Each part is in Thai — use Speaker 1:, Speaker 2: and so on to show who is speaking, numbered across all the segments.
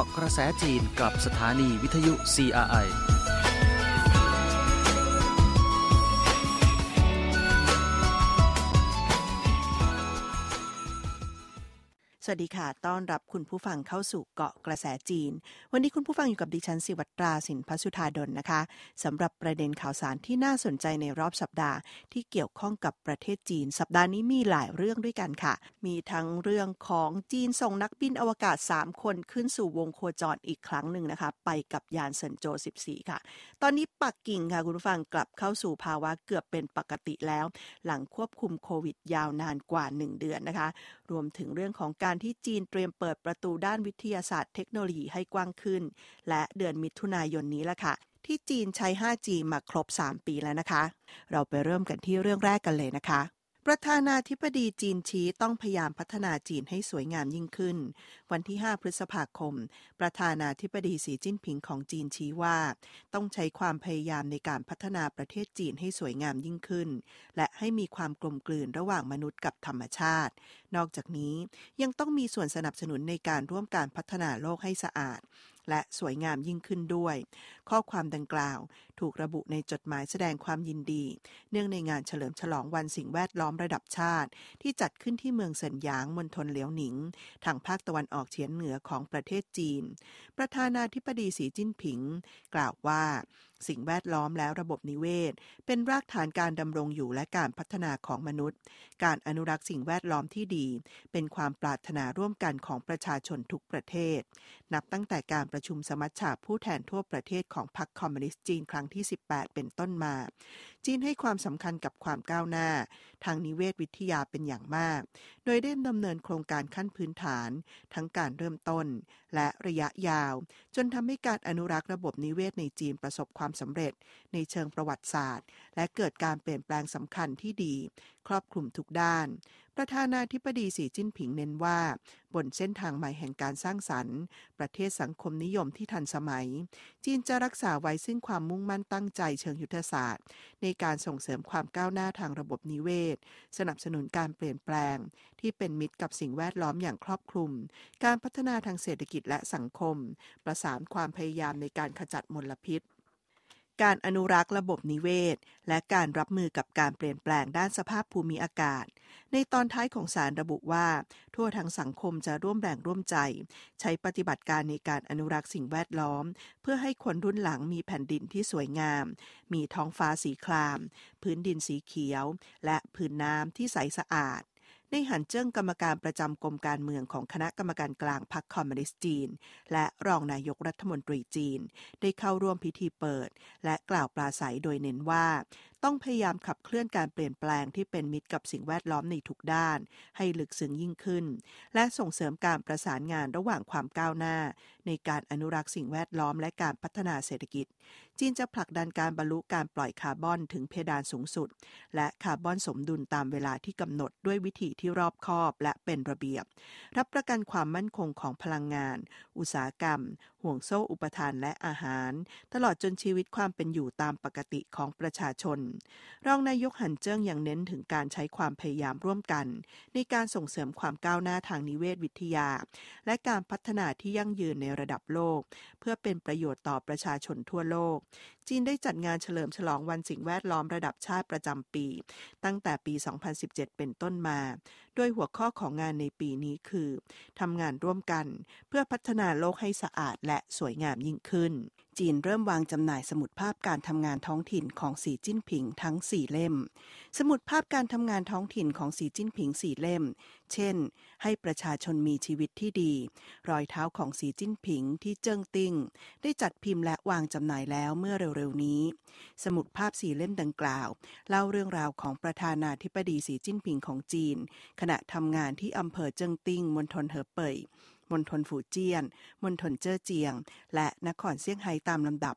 Speaker 1: าะกระแสจีนกับสถานีวิทยุ CRI
Speaker 2: วัสดีค่ะ ต้อนรับคุณผู้ฟังเข้าสู่เกาะกระแสจีน วันนี้คุณผู้ฟังอยู่กับดิฉันสิวัตราสินพัสุธาดลนะคะสำหรับประเด็นข่าวสารที่น่าสนใจในรอบสัปดาห์ ที่เกี่ยวข้องกับประเทศจีน สัปดาห์นี้มีหลายเรื่องด้วยกันค่ะ มีทั้งเรื่องของจีนส่งนักบินอวกาศ 3 คนขึ้นสู่วงโคจรอีกครั้งหนึ่งนะคะ ไปกับยานเซินโจ 14 ค่ะ ตอนนี้ปักกิ่งค่ะคุณผู้ฟังกลับเข้าสู่ภาวะเกือบเป็นปกติแล้ว หลังควบคุมโควิดยาวนานกว่า 1 เดือนนะคะ รวมถึงเรื่องของการที่จีนเตรียมเปิดประตูด้านวิทยาศาสตร์เทคโนโลยีให้กว้างขึ้น และเดือนมิถุนายนนี้ละค่ะ ที่จีนใช้ 5G มาครบ 3 ปีแล้วนะคะ เราไปเริ่มกันที่เรื่องแรกกันเลยนะคะ ประธานาธิบดีจีนชี้ต้องพยายามพัฒนาจีนให้สวยงามยิ่งขึ้น วันที่ 5 พฤษภาคม ประธานาธิบดีสีจิ้นผิงของจีนชี้ว่า ต้องใช้ความพยายามในการพัฒนาประเทศจีนให้สวยงามยิ่งขึ้น และให้มีความกลมกลืนระหว่างมนุษย์กับธรรมชาติ นอกจากนี้ยังต้องมีส่วนสนับสนุนในการร่วมการพัฒนาโลกให้สะอาดและสวยงามยิ่งขึ้นด้วย ข้อความดังกล่าว ถูกระบุในจดหมายแสดงความยินดี เนื่องในงานเฉลิมฉลองวันสิ่งแวดล้อมระดับชาติ ที่จัดขึ้นที่เมืองเซินหยางมณฑลเหลียวหนิง ทางภาคตะวันออกเฉียงเหนือของประเทศจีน ประธานาธิบดีสีจิ้นผิง กล่าวว่าสิ่งแวดล้อมและระบบนิเวศ เป็นรากฐานการดำรงอยู่และการพัฒนาของมนุษย์ การอนุรักษ์สิ่งแวดล้อมที่ดี เป็นความปรารถนาร่วมกันของประชาชนทุกประเทศ นับตั้งแต่การประชุมสมัชชาผู้แทนทั่วประเทศของพรรคคอมมิวนิสต์จีนครั้งที่ 18 เป็นต้นมา จีนให้ความสำคัญกับความก้าวหน้า ทางนิเวศวิทยาเป็นอย่างมาก โดยได้ดำเนินโครงการขั้นพื้นฐาน ทั้งการเริ่มต้น และระยะยาว จนทำให้การอนุรักษ์ระบบนิเวศในจีนประสบความสำเร็จ ในเชิงประวัติศาสตร์ และเกิดการเปลี่ยนแปลงสำคัญที่ดี ครอบคลุมทุกด้าน ประธานาธิบดีสีจิ้นผิงเน้นว่า บนเส้นทางใหม่แห่งการสร้างสรรค์ ประเทศสังคมนิยมที่ทันสมัย จีนจะรักษาไว้ซึ่งความมุ่งมั่นตั้งใจเชิงยุทธศาสตร์ ในการส่งเสริมความก้าวหน้าทางระบบนิเวศ สนับสนุนการเปลี่ยนแปลง ที่เป็นมิตรกับสิ่งแวดล้อมอย่างครอบคลุม การพัฒนาทางเศรษฐกิจและสังคม ประสานความพยายามในการขจัดมลพิษ การอนุรักษ์ระบบนิเวศ และการรับมือกับการเปลี่ยนแปลงด้านสภาพภูมิอากาศ ในตอนท้ายของสารระบุว่า ทั่วทั้งสังคมจะร่วมแรงร่วมใจ ใช้ปฏิบัติการในการอนุรักษ์สิ่งแวดล้อม เพื่อให้คนรุ่นหลังมีแผ่นดินที่สวยงาม มีท้องฟ้าสีคราม พื้นดินสีเขียว และพื้นน้ำที่ใสสะอาด ในหันเจิ้งกรรมการประจำกรมการเมืองของคณะกรรมการกลางพรรคคอมมิวนิสต์จีน และรองนายกรัฐมนตรีจีน ได้เข้าร่วมพิธีเปิด และกล่าวปราศัยโดยเน้นว่า ต้องพยายามขับเคลื่อนการเปลี่ยนแปลงที่เป็นมิตรกับสิ่งแวดล้อมในทุกด้าน ให้ลึกซึ้งยิ่งขึ้น และส่งเสริมการประสานงานระหว่างความก้าวหน้าในการอนุรักษ์สิ่งแวดล้อมและการพัฒนาเศรษฐกิจ จีนจะผลักดันการบรรลุการปล่อยคาร์บอนถึงเพดานสูงสุด และคาร์บอนสมดุลตามเวลาที่กำหนดด้วยวิธีที่รอบคอบและเป็นระเบียบ รับประกันความมั่นคงของพลังงาน อุตสาหกรรม ห่วงโซ่อุปทานและอาหาร ตลอดจนชีวิตความเป็นอยู่ตามปกติของประชาชน รองนายกหันเจิ้งยังเน้นถึงการใช้ความพยายามร่วมกัน ในการส่งเสริมความก้าวหน้าทางนิเวศวิทยา และการพัฒนาที่ยั่งยืนในระดับโลก เพื่อเป็นประโยชน์ต่อประชาชนทั่วโลกจีนได้จัดงานเฉลิมฉลองวันสิ่งแวดล้อมระดับชาติประจำปี ตั้งแต่ปี 2017 เป็นต้นมา โดยหัวข้อของงานในปีนี้คือทำงานร่วมกัน เพื่อพัฒนาโลกให้สะอาดและสวยงามยิ่งขึ้น จีนเริ่มวางจำหน่ายสมุดภาพการทำงานท้องถิ่นของสีจิ้นผิงทั้ง 4 เล่ม สมุดภาพการทำงานท้องถิ่นของสีจิ้นผิง 4 เล่ม เช่น ให้ประชาชนมีชีวิตที่ดี รอยเท้าของสีจิ้นผิงที่เจิ้งติ้ง ได้จัดพิมพ์และวางจำหน่ายแล้วเมื่อเร็วๆนี้ สมุดภาพสี่เล่มดังกล่าว เล่าเรื่องราวของประธานาธิบดีสีจิ้นผิงของจีน ขณะทำงานที่อำเภอเจิงติ้งมณฑลเหอเป่ยมณฑลฝูเจี้ยนมณฑลเจ้อเจียง และนครเซี่ยงไฮ้ตามลำดับ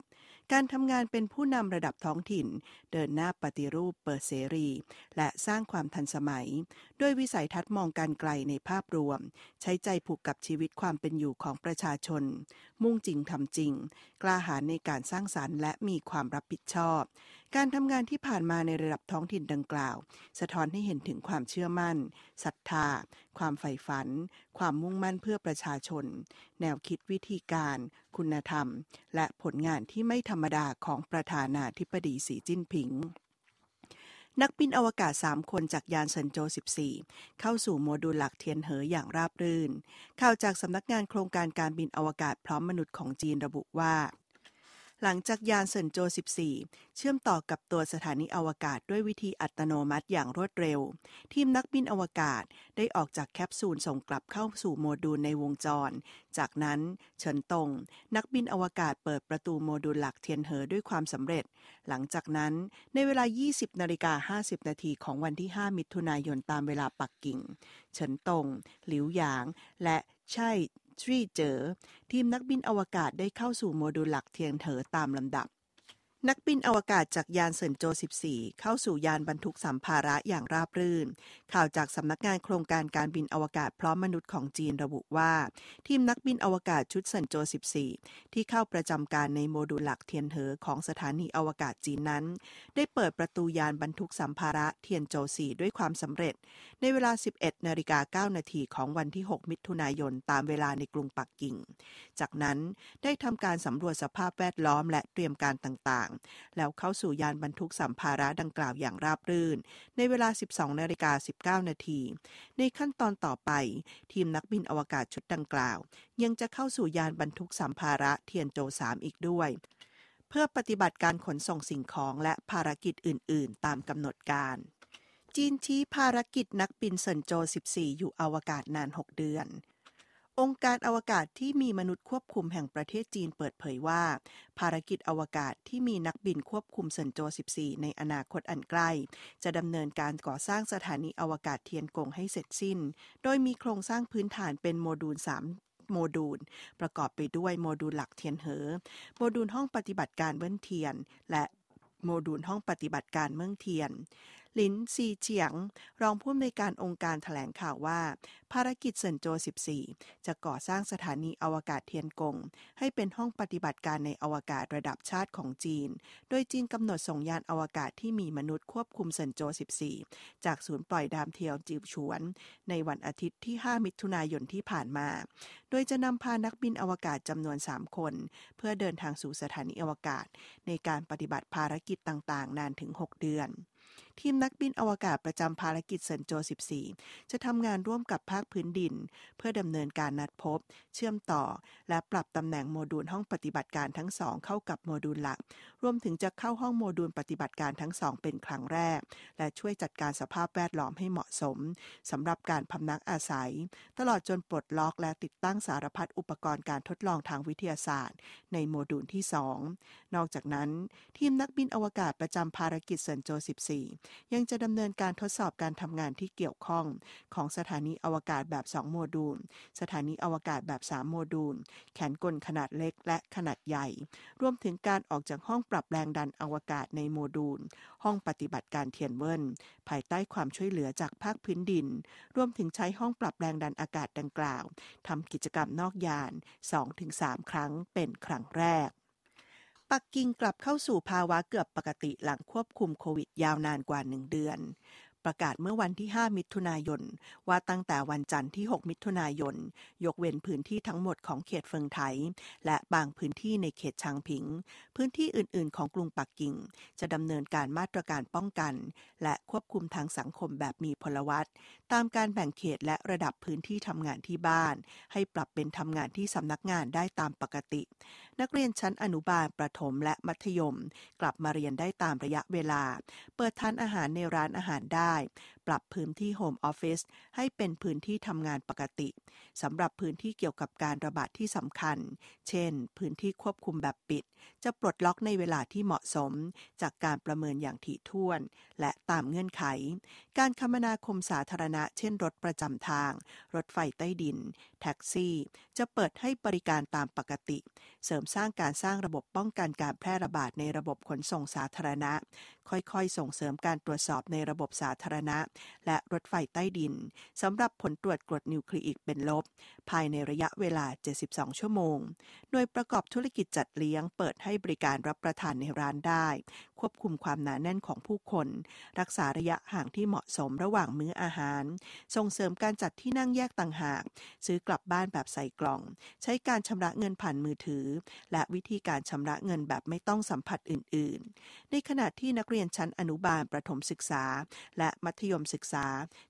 Speaker 2: การทำงานเป็นผู้นำระดับท้องถิ่น เดินหน้าปฏิรูปเปิดเสรี และสร้างความทันสมัย ด้วยวิสัยทัศน์มองการไกลในภาพรวม ใช้ใจผูกกับชีวิตความเป็นอยู่ของประชาชน มุ่งจริงทำจริง กล้าหาญในการสร้างสารรค์และมีความรับผิดชอบ การทำงานที่ผ่านมาในระดับท้องถิ่นดังกล่าว สะท้อนให้เห็นถึงความเชื่อมั่นศรัทธา ความใฝ่ฝัน ความมุ่งมั่นเพื่อประชาชน แนวคิดวิธีการ คุณธรรม และผลงานที่ไม่ธรรมดาของประธานาธิบดีสีจิ้นผิงนักบินอวกาศ 3 คนจากยานเซินโจ 14 เข้าสู่โมดูลหลักเทียนเหออย่างราบรื่น ข่าวจากสำนักงานโครงการการบินอวกาศพร้อมมนุษย์ของจีนระบุว่า หลังจากยานเซินโจ 14 เชื่อมต่อกับตัวสถานีอวกาศด้วยวิธีอัตโนมัติอย่างรวดเร็ว ทีมนักบินอวกาศได้ออกจากแคปซูลส่งกลับเข้าสู่โมดูลในวงจร จากนั้นเฉินตง นักบินอวกาศเปิดประตูโมดูลหลักเทียนเหอด้วยความสำเร็จ หลังจากนั้นในเวลา 20นาฬิกา50 นาทีของวันที่ 5 มิถุนายนตามเวลาปักกิ่ง เฉินตง หลิวหยาง และไช่ ซวี่เจ๋อ ทีมนักบินอวกาศได้เข้าสู่โมดูลหลักเทียนเหอตามลำดับ นักบินอวกาศจากยานเซินโจ 14 เข้าสู่ยานบรรทุกสัมภาระอย่างราบรื่น ข่าวจากสำนักงานโครงการการบินอวกาศพร้อมมนุษย์ของจีนระบุว่า ทีมนักบินอวกาศชุดเซินโจ 14 ที่เข้าประจำการในโมดูลหลักเทียนเหอของสถานีอวกาศจีนนั้น ได้เปิดประตูยานบรรทุกสัมภาระเทียนโจ 4 ด้วยความสำเร็จ ในเวลา 11 นาฬิกา 9 นาทีของวันที่ 6 มิถุนายนตามเวลาในกรุงปักกิ่ง จากนั้นได้ทำการสำรวจสภาพแวดล้อมและเตรียมการต่างแล้วเข้าสู่ยานบรรทุกสัมภาระดังกล่าวอย่างราบรื่น ในเวลา 12นาฬิกา19 นาที ในขั้นตอนต่อไป ทีมนักบินอวกาศชุดดังกล่าว ยังจะเข้าสู่ยานบรรทุกสัมภาระเทียนโจ 3 อีกด้วย เพื่อปฏิบัติการขนส่งสิ่งของและภารกิจออื่น ๆ ตามกำหนดการจีนชี้ภารกิจนักบินเซินโจ 14 อยู่อวกาศนาน 6 เดือน องค์การอวกาศที่มีมนุษย์ควบคุมแห่งประเทศจีนเปิดเผยว่า ภารกิจอวกาศที่มีนักบินควบคุมเซินโจ 14 ในอนาคตอันใกล้ จะดำเนินการก่อสร้างสถานีอวกาศเทียนกงให้เสร็จสิ้น โดยมีโครงสร้างพื้นฐานเป็นโมดูล 3โมดูล ประกอบไปด้วยโมดูลหลักเทียนเหอ โมดูลห้องปฏิบัติการเวิ่นเทียน และโมดูลห้องปฏิบัติการเมิ่งเทียน ลินซีเฉียง รองผู้อำนวยการองค์การแถลงข่าวว่า ภารกิจเซินโจ 14 จะก่อสร้างสถานีอวกาศเทียนกง ให้เป็นห้องปฏิบัติการในอวกาศระดับชาติของจีน โดยจีนกำหนดส่งยานอวกาศที่มีมนุษย์ควบคุมเซินโจ 14 จากศูนย์ปล่อยดาวเทียมจิ่วเฉวียน ในวันอาทิตย์ที่ 5 มิถุนายนที่ผ่านมา โดยจะนำพานักบินอวกาศจำนวน 3 คน เพื่อเดินทางสู่สถานีอวกาศ ในการปฏิบัติภารกิจต่างๆ นานถึง 6 เดือน ทีมนักบินอวกาศประจำภารกิจเซินโจ 14 จะทำงานร่วมกับภาคพื้นดิน เพื่อดำเนินการนัดพบ เชื่อมต่อ และปรับตำแหน่งโมดูลห้องปฏิบัติการทั้งสองเข้ากับโมดูลหลัก รวมถึงจะเข้าห้องโมดูลปฏิบัติการทั้งสองเป็นครั้งแรก และช่วยจัดการสภาพแวดล้อมให้เหมาะสมสำหรับการพำนักอาศัย ตลอดจนปลดล็อกและติดตั้งสารพัดอุปกรณ์การทดลองทางวิทยาศาสตร์ ในโมดูลที่ 2 นอกจากนั้น ทีมนักบินอวกาศประจำภารกิจเซินโจ 14ยังจะดำเนินการทดสอบการทำงานที่เกี่ยวข้องของสถานีอวกาศแบบ 2 โมดูล สถานีอวกาศแบบ 3 โมดูล แขนกลขนาดเล็กและขนาดใหญ่ รวมถึงการออกจากห้องปรับแรงดันอวกาศในโมดูล ห้องปฏิบัติการเทียนเวินภายใต้ความช่วยเหลือจากภาคพื้นดิน รวมถึงใช้ห้องปรับแรงดันอากาศดังกล่าวทำกิจกรรมนอกยาน 2-3 ครั้งเป็นครั้งแรก ปักกิ่งกลับเข้าสู่ภาวะเกือบปกติหลังควบคุมโควิดยาวนานกว่าหนึ่งเดือน ประกาศเมื่อวันที่ 5 มิถุนายน ว่าตั้งแต่วันจันทร์ที่ 6 มิถุนายน ยกเว้นพื้นที่ทั้งหมดของเขตเฟิงไทและบางพื้นที่ในเขตชางผิง พื้นที่อื่น ๆ ของกรุงปักกิ่ง จะดำเนินการมาตรการป้องกัน และควบคุมทางสังคมแบบมีพลวัตตามการแบ่งเขตและระดับพื้นที่ทำงานที่บ้าน ให้ปรับเป็นทำงานที่สำนักงานได้ตามปกตินักเรียนชั้นอนุบาลประถมและมัธยม กลับมาเรียนได้ตามระยะเวลา เปิดทานอาหารในร้านอาหารได้ปรับพื้นที่โฮมออฟฟิศให้เป็นพื้นที่ทำงานปกติสำหรับพื้นที่เกี่ยวกับการระบาดที่สำคัญ เช่น พื้นที่ควบคุมแบบปิด จะปลดล็อกในเวลาที่เหมาะสม จากการประเมินอย่างถี่ถ้วน และตามเงื่อนไข การคมนาคมสาธารณะ เช่น รถประจำทาง รถไฟใต้ดิน แท็กซี่ จะเปิดให้บริการตามปกติ เสริมสร้างการสร้างระบบป้องกันการแพร่ระบาดในระบบขนส่งสาธารณะ ค่อยๆ ส่งเสริมการตรวจสอบในระบบสาธารณะและรถไฟใต้ดินสำหรับผลตรวจกรดนิวคลีอิกเป็นลบ ภายในระยะเวลา 72 ชั่วโมง โดยประกอบธุรกิจจัดเลี้ยงเปิดให้บริการรับประทานในร้านได้ ควบคุมความหนาแน่นของผู้คน รักษาระยะห่างที่เหมาะสมระหว่างมื้ออาหาร ส่งเสริมการจัดที่นั่งแยกต่างหาก ซื้อกลับบ้านแบบใส่กล่อง ใช้การชำระเงินผ่านมือถือ และวิธีการชำระเงินแบบไม่ต้องสัมผัสอื่น ๆ ในขณะที่นักเรียนชั้นอนุบาลประถมศึกษา และมัธยมศึกษา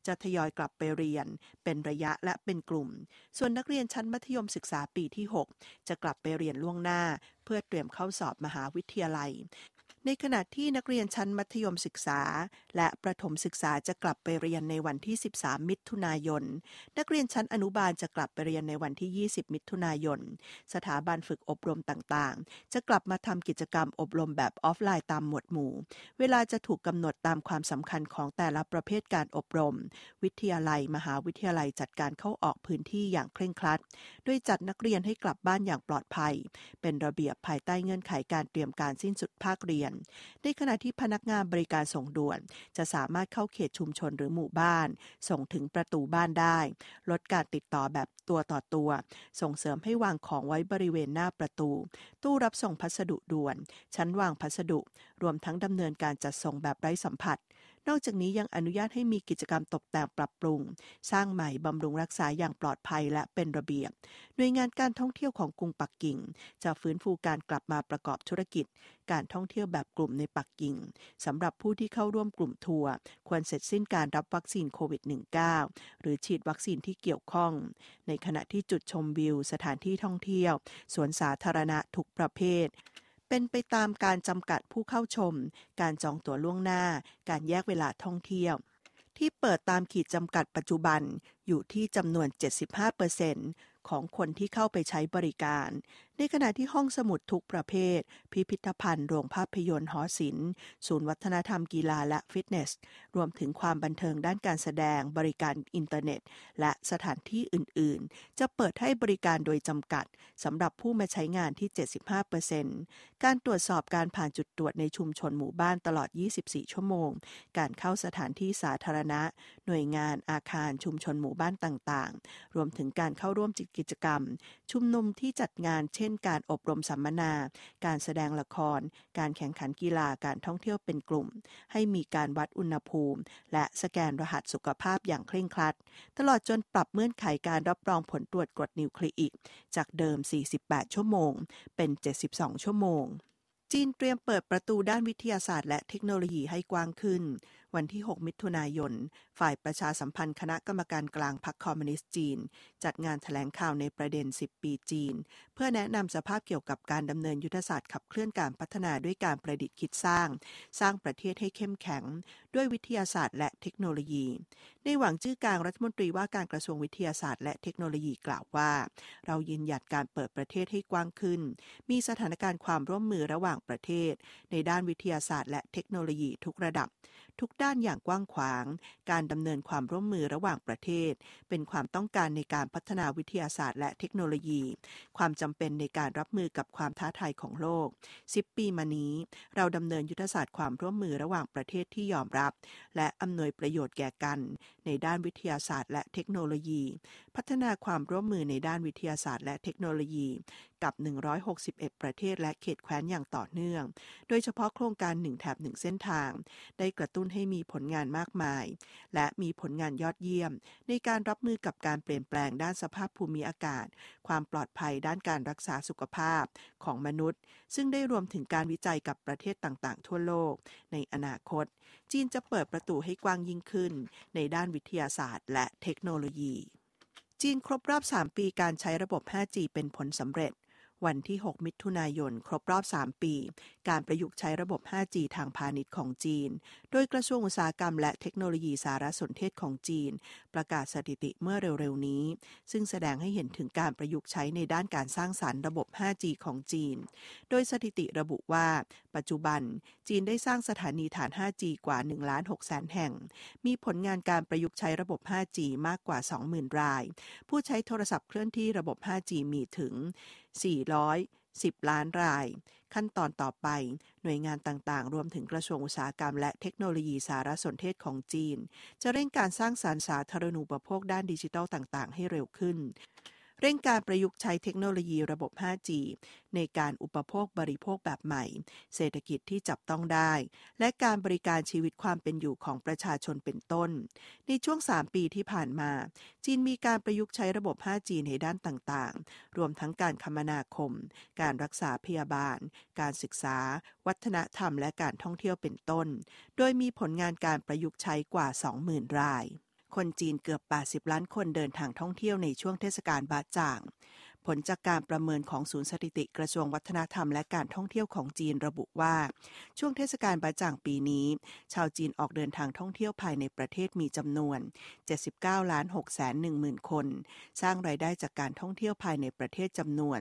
Speaker 2: จะทยอยกลับไปเรียน เป็นระยะและเป็นกลุ่ม ส่วนนักเรียนชั้นมัธยมศึกษาปีที่ 6 จะกลับไปเรียนล่วงหน้า เพื่อเตรียมเข้าสอบมหาวิทยาลัย ในขณะที่นักเรียนชั้นมัธยมศึกษา และประถมศึกษาจะกลับไปเรียนในวันที่ 13 มิถุนายน นักเรียนชั้นอนุบาลจะกลับไปเรียนในวันที่ 20 มิถุนายน สถาบันฝึกอบรมต่างๆ จะกลับมาทำกิจกรรมอบรมแบบออฟไลน์ตามหมวดหมู่ เวลาจะถูกกำหนดตามความสำคัญของแต่ละประเภทการอบรม วิทยาลัย มหาวิทยาลัยจัดการเข้าออกพื้นที่อย่างเคร่งครัด โดยจัดนักเรียนให้กลับบ้านอย่างปลอดภัย เป็นระเบียบภายใต้เงื่อนไขการเตรียมการสิ้นสุดภาคเรียนในขณะที่พนักงานบริการส่งด่วน จะสามารถเข้าเขตชุมชนหรือหมู่บ้าน ส่งถึงประตูบ้านได้ ลดการติดต่อแบบตัวต่อตัว ส่งเสริมให้วางของไว้บริเวณหน้าประตู ตู้รับส่งพัสดุด่วน ชั้นวางพัสดุ รวมทั้งดำเนินการจัดส่งแบบไร้สัมผัส นอกจากนี้ยังอนุญาตให้มีกิจกรรมตกแต่งปรับปรุง สร้างใหม่บำรุงรักษาอย่างปลอดภัยและเป็นระเบียบ หน่วยงานการท่องเที่ยวของกรุงปักกิ่ง จะฟื้นฟูการกลับมาประกอบธุรกิจ การท่องเที่ยวแบบกลุ่มในปักกิ่งสำหรับผู้ที่เข้าร่วมกลุ่มทัวร์ควรเสร็จสิ้นการรับวัคซีนโควิด -19 หรือฉีดวัคซีนที่เกี่ยวข้อง ในขณะที่จุดชมวิว สถานที่ท่องเที่ยว สวนสาธารณะทุกประเภท เป็นไปตามการจำกัดผู้เข้าชม การจองตั๋วล่วงหน้า การแยกเวลาท่องเที่ยว ที่เปิดตามขีดจำกัดปัจจุบันอยู่ที่จำนวน 75% ของคนที่เข้าไปใช้บริการ ในขณะที่ห้องสมุดทุกประเภท พิพิธภัณฑ์โรงภาพยนตร์หอศิลป์ ศูนย์วัฒนธรรมกีฬาและฟิตเนส รวมถึงความบันเทิงด้านการแสดงบริการอินเทอร์เน็ต และสถานที่อื่น ๆ จะเปิดให้บริการโดยจำกัดสำหรับผู้มาใช้งานที่ 75%การตรวจสอบการผ่านจุดตรวจในชุมชนหมู่บ้านตลอด 24 ชั่วโมง การเข้าสถานที่สาธารณะ หน่วยงานอาคารชุมชนหมู่บ้านต่าง ๆ รวมถึงการเข้าร่วมกิกิจกรรม ชุมนุมที่จัดงานเช่นการอบรมสัมมนา การแสดงละคร การแข่งขันกีฬาการท่องเที่ยวเป็นกลุ่ม ให้มีการวัดอุณหภูมิ และสแกนรหัสสุขภาพอย่างเคร่งครัด ตลอดจนปรับเงื่อนไขการรับรองผลตรวจกรดนิวคลีอิก จากเดิม 48 ชั่วโมง เป็น 72 ชั่วโมงจีนเตรียมเปิดประตูด้านวิทยาศาสตร์และเทคโนโลยีให้กว้างขึ้น วันที่ 6 มิถุนายน ฝ่ายประชาสัมพันธ์คณะกรรมการกลางพรรคคอมมิวนิสต์จีน จัดงานถแถลงข่าวในประเด็น 10 ปีจีน เพื่อแนะนำสภาพเกี่ยวกับการดำเนินยุทธศาสตร์ขับเคลื่อนการพัฒนาด้วยการประดิษฐ์คิดสร้าง สร้างประเทศให้เข้มแข็ง ด้วยวิทยาศาสตร์และเทคโนโลยี ในหวังจื้อกลางรัฐมนตรีว่าการกระทรวงวิทยาศาสตร์และเทคโนโลยีกล่าวว่า เรายืนหยัดการเปิดประเทศให้กว้างขึ้น มีสถานการณ์ความร่วมมือระหว่างประเทศ ในด้านวิทยาศาสตร์และเทคโนโลยีทุกระดับ ทุกด้านอย่างกว้างขวาง การดำเนินความร่วมมือระหว่างประเทศ เป็นความต้องการในการพัฒนาวิทยาศาสตร์และเทคโนโลยี ความจำเป็นในการรับมือกับความท้าทายของโลก 10 ปีมานี้ เราดำเนินยุทธศาสตร์ความร่วมมือระหว่างประเทศที่ยอมรับ และอำนวยประโยชน์แก่กัน ในด้านวิทยาศาสตร์และเทคโนโลยี พัฒนาความร่วมมือในด้านวิทยาศาสตร์และเทคโนโลยี กับ 161 ประเทศและเขตแคว้นอย่างต่อเนื่อง โดยเฉพาะโครงการ1แถบ1 เส้นทาง ได้กระตุ้นให้มีผลงานมากมาย และมีผลงานยอดเยี่ยม ในการรับมือกับการเปลี่ยนแปลงด้านสภาพภูมิอากาศ ความปลอดภัยด้านการรักษาสุขภาพของมนุษย์ ซึ่งได้รวมถึงการวิจัยกับประเทศต่างๆ ทั่วโลก ในอนาคต จีนจะเปิดประตูให้กว้างยิ่งขึ้น ในด้านวิทยาศาสตร์ และเทคโนโลยีจีนครบรอบ 3 ปีการใช้ระบบ 5G เป็นผลสำเร็จ วันที่ 6 มิถุนายน ครบรอบ 3 ปี การประยุกต์ใช้ระบบ 5G ทางพาณิชย์ของจีน โดยกระทรวงอุตสาหกรรมและเทคโนโลยีสารสนเทศของจีน ประกาศสถิติเมื่อเร็วๆ นี้ ซึ่งแสดงให้เห็นถึงการประยุกต์ใช้ในด้านการสร้างสารรค์ระบบ 5G ของจีน โดยสถิติระบุว่า ปัจจุบันจีนได้สร้างสถานีฐาน 5G กว่า1ล้าน6แสนแห่ง มีผลงานการประยุกต์ใช้ระบบ 5G มากกว่า 20,000 ราย ผู้ใช้โทรศัพท์เคลื่อนที่ระบบ 5G มีถึง 410 ล้านราย ขั้นตอนต่อไป หน่วยงานต่างๆ รวมถึงกระทรวงอุตสาหกรรมและเทคโนโลยีสารสนเทศของจีน จะเร่งการสร้างสารรค์สาธารณูปโภคด้านดิจิทัลต่างๆ ให้เร็วขึ้น เร่งการประยุกต์ใช้เทคโนโลยีระบบ 5G ในการอุปโภคบริโภคแบบใหม่ เศรษฐกิจที่จับต้องได้ และการบริการชีวิตความเป็นอยู่ของประชาชนเป็นต้น ในช่วง 3 ปีที่ผ่านมา จีนมีการประยุกต์ใช้ระบบ 5G ในด้านต่างๆ รวมทั้งการคมนาคม การรักษาพยาบาล การศึกษา วัฒนธรรม และการท่องเที่ยวเป็นต้น โดยมีผลงานการประยุกต์ใช้กว่า 20,000 ราย คนจีนเกือบ 80 ล้านคนเดินทางท่องเที่ยวในช่วงเทศกาลบาจ่าง ผลจากการประเมินของศูนย์สถิติกระทรวงวัฒนธรรมและการท่องเที่ยวของจีนระบุว่า ช่วงเทศกาลบาจ่างปีนี้ ชาวจีนออกเดินทางท่องเที่ยวภายในประเทศมีจำนวน 79ล้าน6แสน1หมื่นคน สร้างรายได้จากการท่องเที่ยวภายในประเทศจำนวน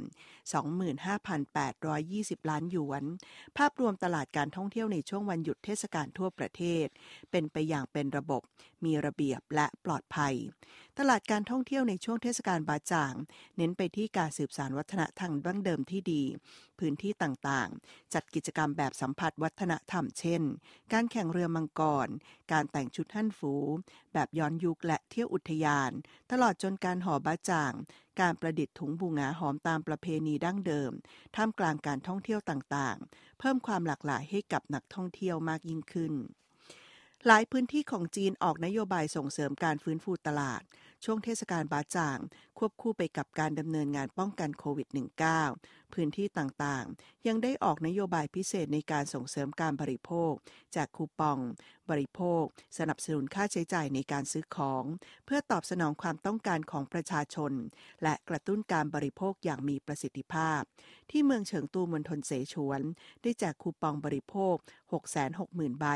Speaker 2: 25,820 ล้านหยวน ภาพรวมตลาดการท่องเที่ยวในช่วงวันหยุดเทศกาลทั่วประเทศ เป็นไปอย่างเป็นระบบ มีระเบียบและปลอดภัยตลาดการท่องเที่ยวในช่วงเทศกาลบาจ่าง เน้นไปที่การสืบสานวัฒนธรรมดั้งเดิมที่ดี พื้นที่ต่างๆ จัดกิจกรรมแบบสัมผัสวัฒนธรรมเช่น การแข่งเรือมังกร การแต่งชุดฮั่นฟู แบบย้อนยุคและเที่ยวอุทยาน ตลอดจนการห่อบาจ่าง การประดิษฐ์ถุงบูงาหอมตามประเพณีดั้งเดิม ท่ามกลางการท่องเที่ยวต่างๆ เพิ่มความหลากหลายให้กับนักท่องเที่ยวมากยิ่งขึ้น หลายพื้นที่ของจีนออกนโยบายส่งเสริมการฟื้นฟูตลาด ช่วงเทศกาลบาจ่าง ควบคู่ไปกับการดำเนินงานป้องกันโควิด -19 พื้นที่ต่างๆ ยังได้ออกนโยบายพิเศษในการส่งเสริมการบริโภค จากคูปอง บริโภค สนับสนุนค่าใช้จ่ายในการซื้อของ เพื่อตอบสนองความต้องการของประชาชน และกระตุ้นการบริโภคอย่างมีประสิทธิภาพ ที่เมืองเฉิงตูมณฑลเสฉวน ได้แจกคูปองบริโภค 660,000 ใบ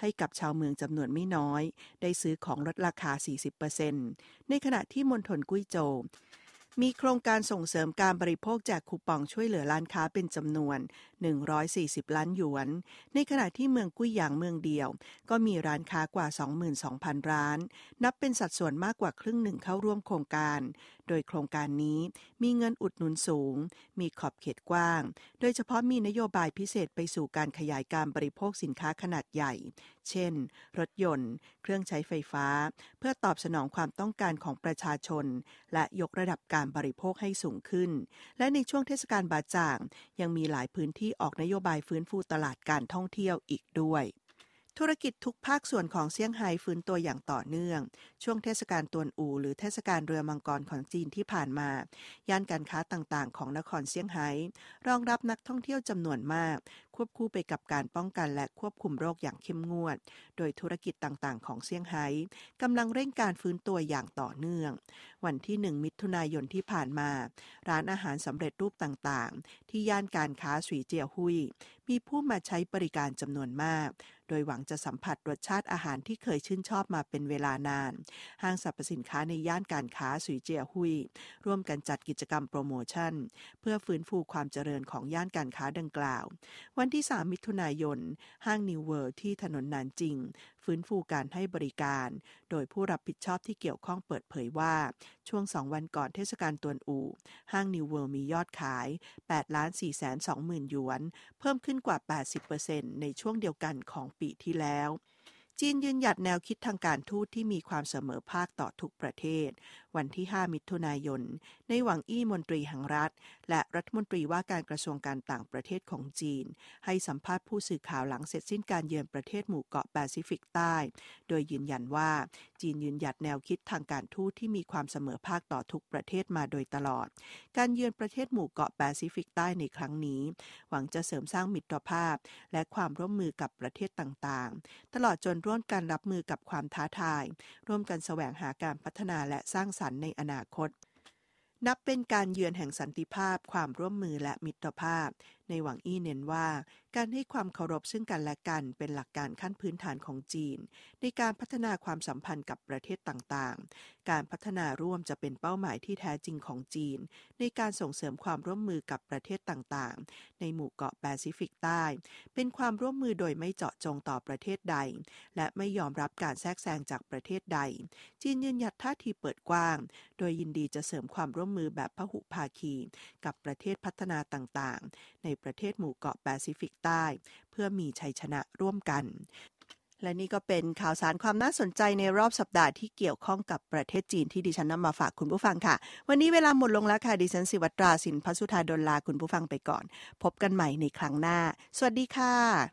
Speaker 2: ให้กับชาวเมืองจำนวนไม่น้อย ได้ซื้อของลดราคา 40%ในขณะที่มณฑลกุ้ยโจวมีโครงการส่งเสริมการบริโภคแจกคูปองช่วยเหลือร้านค้าเป็นจำนวน 140 ล้านหยวน ในขณะที่เมืองกุ้ยหยางเมืองเดียว ก็มีร้านค้ากว่า 22,000 ร้าน นับเป็นสัดส่วนมากกว่าครึ่งหนึ่งเข้าร่วมโครงการโดยโครงการนี้มีเงินอุดหนุนสูง มีขอบเขตกว้าง โดยเฉพาะมีนโยบายพิเศษไปสู่การขยายการบริโภคสินค้าขนาดใหญ่ เช่น รถยนต์ เครื่องใช้ไฟฟ้า เพื่อตอบสนองความต้องการของประชาชน และยกระดับการบริโภคให้สูงขึ้น และในช่วงเทศกาลบาจ่าง ยังมีหลายพื้นที่ออกนโยบายฟื้นฟูตลาดการท่องเที่ยวอีกด้วย ธุรกิจทุกภาคส่วนของเซี่ยงไฮ้ฟื้นตัวอย่างต่อเนื่อง ช่วงเทศกาลตวนอู หรือเทศกาลเรือมังกรของจีนที่ผ่านมา ย่านการค้าต่างๆ ของนครเซี่ยงไฮ้รองรับนักท่องเที่ยวจำนวนมาก ควบคู่ไปกับการป้องกันและควบคุมโรคอย่างเข้มงวด โดยธุรกิจต่างๆ ของเซี่ยงไฮ้กำลังเร่งการฟื้นตัวอย่างต่อเนื่อง วันที่ 1 มิถุนายนที่ผ่านมา ร้านอาหารสำเร็จรูปต่างๆ ที่ย่านการค้าสวีเจียหุย มีผู้มาใช้บริการจำนวนมาก โดยหวังจะสัมผัสรสชาติอาหารที่เคยชื่นชอบมาเป็นเวลานาน ห้างสรรพสินค้าในย่านการค้าสุยเจียหุย ร่วมกันจัดกิจกรรมโปรโมชั่น เพื่อฟื้นฟูความเจริญของย่านการค้าดังกล่าว วันที่ 3 มิถุนายน ห้างนิวเวิลด์ที่ถนนนานจิง ฟื้นฟูการให้บริการ โดยผู้รับผิดชอบที่เกี่ยวข้องเปิดเผยว่า ช่วง 2 วันก่อนเทศกาลตวนอู ห้างนิวเวิลด์มียอดขาย 8 ล้าน4แสน2หมื่นหยวน เพิ่มขึ้นกว่า 80%ในช่วงเดียวกันของปีที่แล้วจีนยืนหยัดแนวคิดทางการทูตที่มีความเสมอภาคต่อทุกประเทศ วันที่ 5 มิถุนายน ในหวังอี้มนตรีแห่งรัฐ และรัฐมนตรีว่าการกระทรวงการต่างประเทศของจีน ให้สัมภาษณ์ผู้สื่อข่าวหลังเสร็จสิ้นการเยือนประเทศหมู่เกาะแปซิฟิกใต้ โดยยืนยันว่าจีนยืนหยัดแนวคิดทางการทูตที่มีความเสมอภาคต่อทุกประเทศมาโดยตลอด การเยือนประเทศหมู่เกาะแปซิฟิกใต้ในครั้งนี้ หวังจะเสริมสร้างมิตรภาพ และความร่วมมือกับประเทศต่างๆ ตลอดจนร่วมกันรับมือกับความท้าทาย ร่วมกันแสวงหาการพัฒนาและสร้างสรรค์ในอนาคต นับเป็นการเยือนแห่งสันติภาพ ความร่วมมือและมิตรภาพ ในหวังอี้เน้นว่า การให้ความเคารพซึ่งกันและกันเป็นหลักการขั้นพื้นฐานของจีน ในการพัฒนาความสัมพันธ์กับประเทศต่างๆ การพัฒนาร่วมจะเป็นเป้าหมายที่แท้จริงของจีน ในการส่งเสริมความร่วมมือกับประเทศต่างๆ ในหมู่เกาะแปซิฟิกใต้ เป็นความร่วมมือโดยไม่เจาะจงต่อประเทศใด และไม่ยอมรับการแทรกแซงจากประเทศใด จีนยืนหยัดท่าทีเปิดกว้าง โดยยินดีจะเสริมความร่วมมือแบบพหุภาคี กับประเทศพัฒนาต่างๆ ในประเทศหมู่เกาะแปซิฟิกใต้ เพื่อมีชัยชนะร่วมกัน และนี่ก็เป็นข่าวสารความน่าสนใจในรอบสัปดาห์ที่เกี่ยวข้องกับประเทศจีนที่ดิฉันนำมาฝากคุณผู้ฟังค่ะ วันนี้เวลาหมดลงแล้วค่ะ ดิฉันสิวัตราสินพัสุธาดลลาคุณผู้ฟังไปก่อน พบกันใหม่ในครั้งหน้า สวัสดีค่ะ